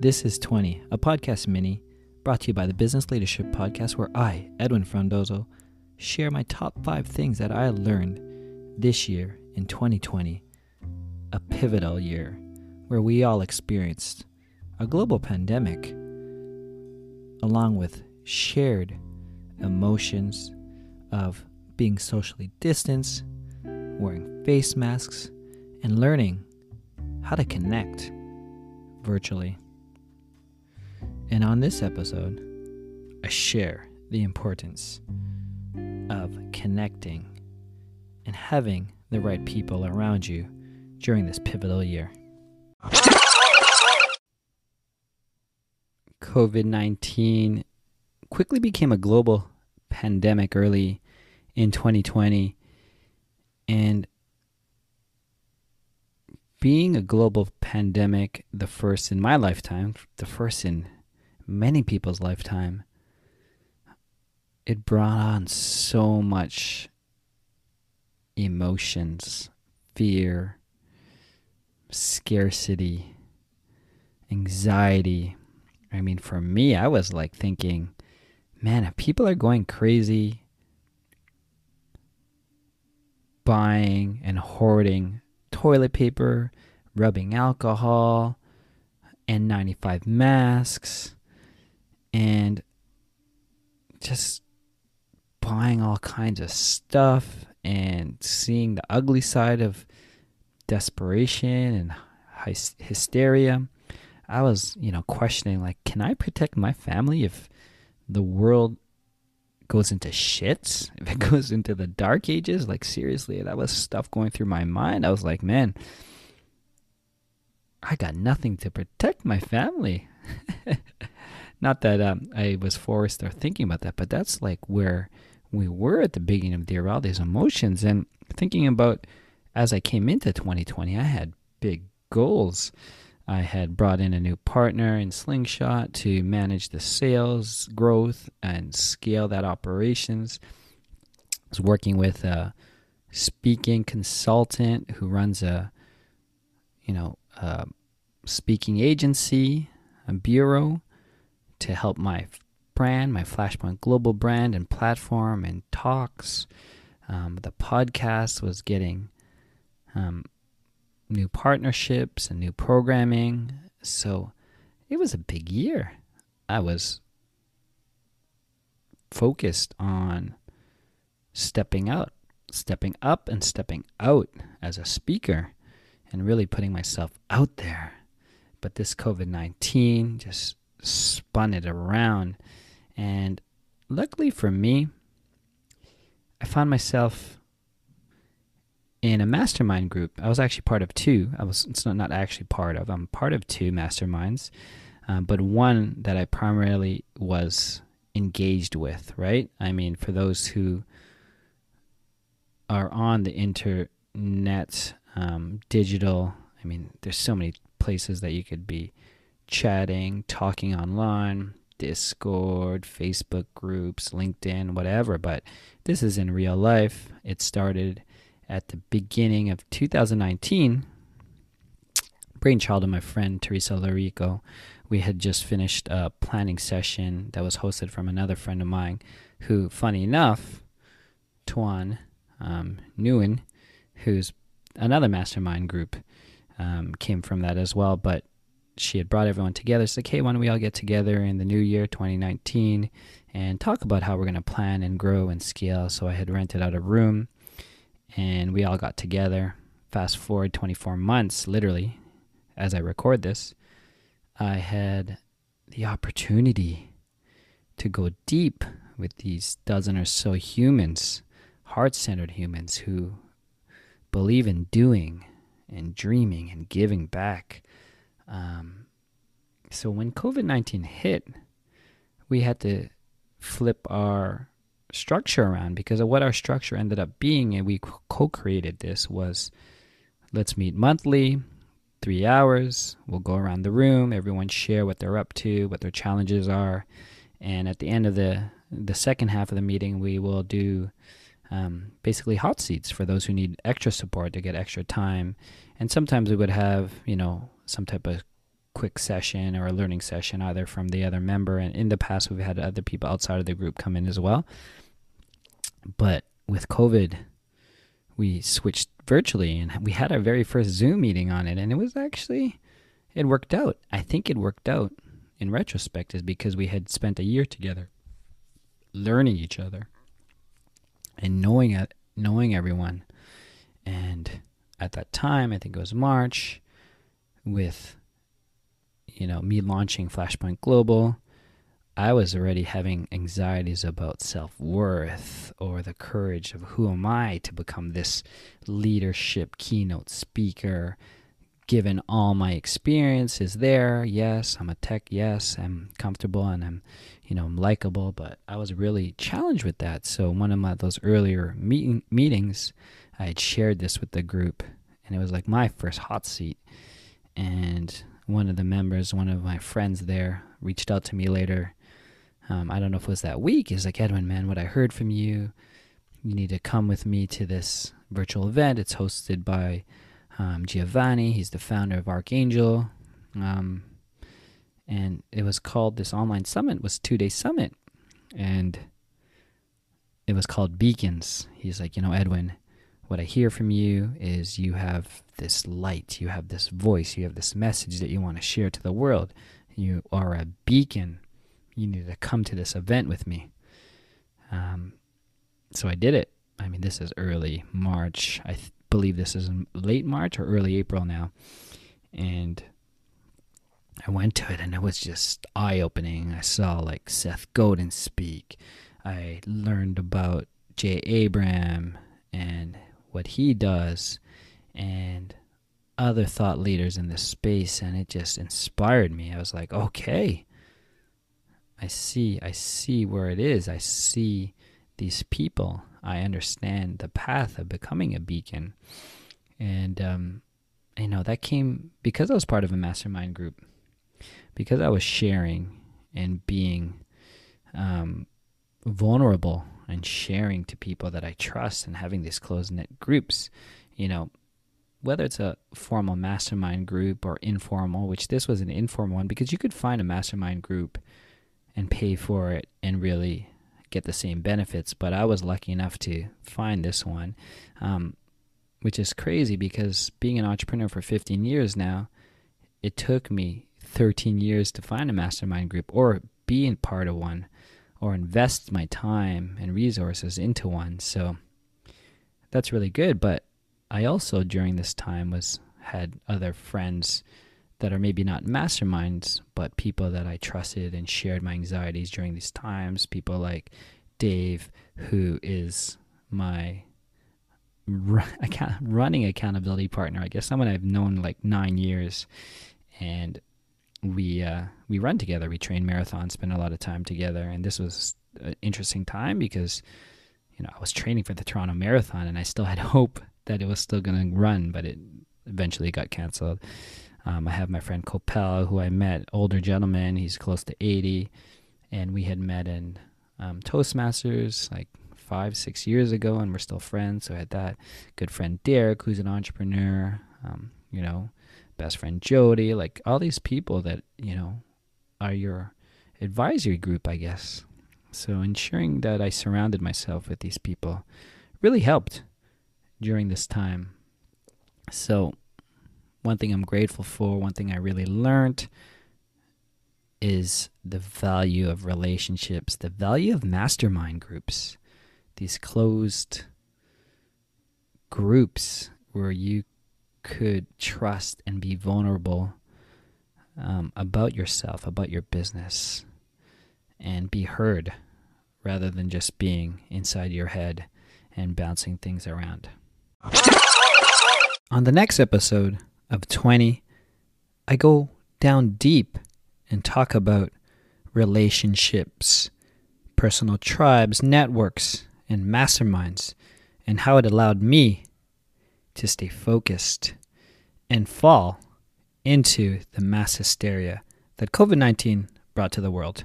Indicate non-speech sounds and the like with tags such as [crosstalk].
This is 20, a podcast mini brought to you by the Business Leadership Podcast, where I, Edwin Frondozo, share my top five things that I learned this year in 2020, a pivotal year where we all experienced a global pandemic, along with shared emotions of being socially distanced, wearing face masks, and learning how to connect virtually. And on this episode, I share the importance of connecting and having the right people around you during this pivotal year. COVID 19 quickly became a global pandemic early in 2020. And being a global pandemic, the first in my lifetime, the first in many people's lifetime, it brought on so much emotions, fear, scarcity, anxiety. I mean, for me, I was like thinking, man, if people are going crazy buying and hoarding toilet paper, rubbing alcohol, N95 masks, and just buying all kinds of stuff and seeing the ugly side of desperation and hysteria. I was, you know, questioning like, can I protect my family if the world goes into shits, if it [laughs] goes into the dark ages? Like, seriously, that was stuff going through my mind. I was like, man, I got nothing to protect my family. [laughs] Not that um, I was forced or thinking about that, but that's like where we were at the beginning of the year, all these emotions. And thinking about as I came into 2020, I had big goals. I had brought in a new partner in Slingshot to manage the sales growth and scale that operations. I was working with a speaking consultant who runs a, you know, a speaking agency, a bureau to help my brand, my Flashpoint Global brand and platform and talks. Um, the podcast was getting um, new partnerships and new programming. So it was a big year. I was focused on stepping out, stepping up, and stepping out as a speaker and really putting myself out there. But this COVID 19 just spun it around. And luckily for me, I found myself in a mastermind group. I was actually part of two. I was it's not, not actually part of. I'm part of two masterminds, um, but one that I primarily was engaged with. Right. I mean, for those who are on the internet, um, digital. I mean, there's so many places that you could be chatting, talking online, Discord, Facebook groups, LinkedIn, whatever. But this is in real life. It started at the beginning of 2019. Brainchild of my friend Teresa Larico. We had just finished a planning session that was hosted from another friend of mine who, funny enough, Tuan um, Nguyen, who's another mastermind group, um, came from that as well. But she had brought everyone together. It's like, hey, why don't we all get together in the new year, 2019, and talk about how we're going to plan and grow and scale. So I had rented out a room and we all got together. Fast forward 24 months, literally, as I record this, I had the opportunity to go deep with these dozen or so humans, heart centered humans who believe in doing and dreaming and giving back um, so when COVID 19 hit, we had to flip our structure around because of what our structure ended up being. And we co created this was let's meet monthly, three hours. We'll go around the room, everyone share what they're up to, what their challenges are. And at the end of the, the second half of the meeting, we will do um, basically hot seats for those who need extra support to get extra time. And sometimes we would have, you know, some type of quick session or a learning session either from the other member. And in the past we've had other people outside of the group come in as well. But with covid we switched virtually and we had our very first zoom meeting on it. And it was actually it worked out. I think it worked out in retrospect is because we had spent a year together learning each other and knowing it knowing everyone. And at that time i think it was march with you know me launching Flashpoint Global, I was already having anxieties about self-worth or the courage of who am I to become this leadership keynote speaker given all my experiences there yes i'm a tech yes i'm comfortable and i'm you know i'm likable but i was really challenged with that so one of my those earlier meeting meetings i had shared this with the group and it was like my first hot seat and one of the members, one of my friends there, reached out to me later. Um, I don't know if it was that week. He's like, Edwin, man, what I heard from you, you need to come with me to this virtual event. It's hosted by um, Giovanni. He's the founder of Archangel. Um, and it was called this online summit was two day summit and it was called beacons he's like you know edwin what I hear from you is you have this light, you have this voice, you have this message that you want to share to the world. You are a beacon. You need to come to this event with me. Um, so I did it. I mean, this is early March. I th- believe this is in late March or early April now. And I went to it and it was just eye opening. I saw like Seth Godin speak. I learned about Jay Abraham and what he does and other thought leaders in this space and it just inspired me. I was like, okay. I see I see where it is. I see these people. I understand the path of becoming a beacon. And um you know, that came because I was part of a mastermind group. Because I was sharing and being um vulnerable and sharing to people that I trust and having these close knit groups, you know, whether it's a formal mastermind group or informal, which this was an informal one because you could find a mastermind group and pay for it and really get the same benefits. But I was lucky enough to find this one, um, which is crazy because being an entrepreneur for 15 years now, it took me 13 years to find a mastermind group or being part of one or invest my time and resources into one. So that's really good. But I also during this time was had other friends that are maybe not masterminds, but people that I trusted and shared my anxieties during these times. People like Dave, who is my [laughs] running accountability partner. I guess someone I've known like nine years, and we uh, we run together. We train marathons, spend a lot of time together, and this was an interesting time because you know I was training for the Toronto Marathon, and I still had [laughs] hope that it was still going to run, but it eventually got canceled. Um, I have my friend Copel, who I met, older gentleman. He's close to eighty, and we had met in um, Toastmasters like five, six years ago, and we're still friends. So I had that good friend Derek, who's an entrepreneur. Um, you know, best friend Jody, like all these people that, you know, are your advisory group, I guess. So ensuring that I surrounded myself with these people really helped during this time. So one thing I'm grateful for, one thing I really learned is the value of relationships, the value of mastermind groups, these closed groups where you could trust and be vulnerable um, about yourself, about your business, and be heard rather than just being inside your head and bouncing things around. On the next episode of 20, I go down deep and talk about relationships, personal tribes, networks, and masterminds, and how it allowed me to stay focused and fall into the mass hysteria that COVID 19 brought to the world.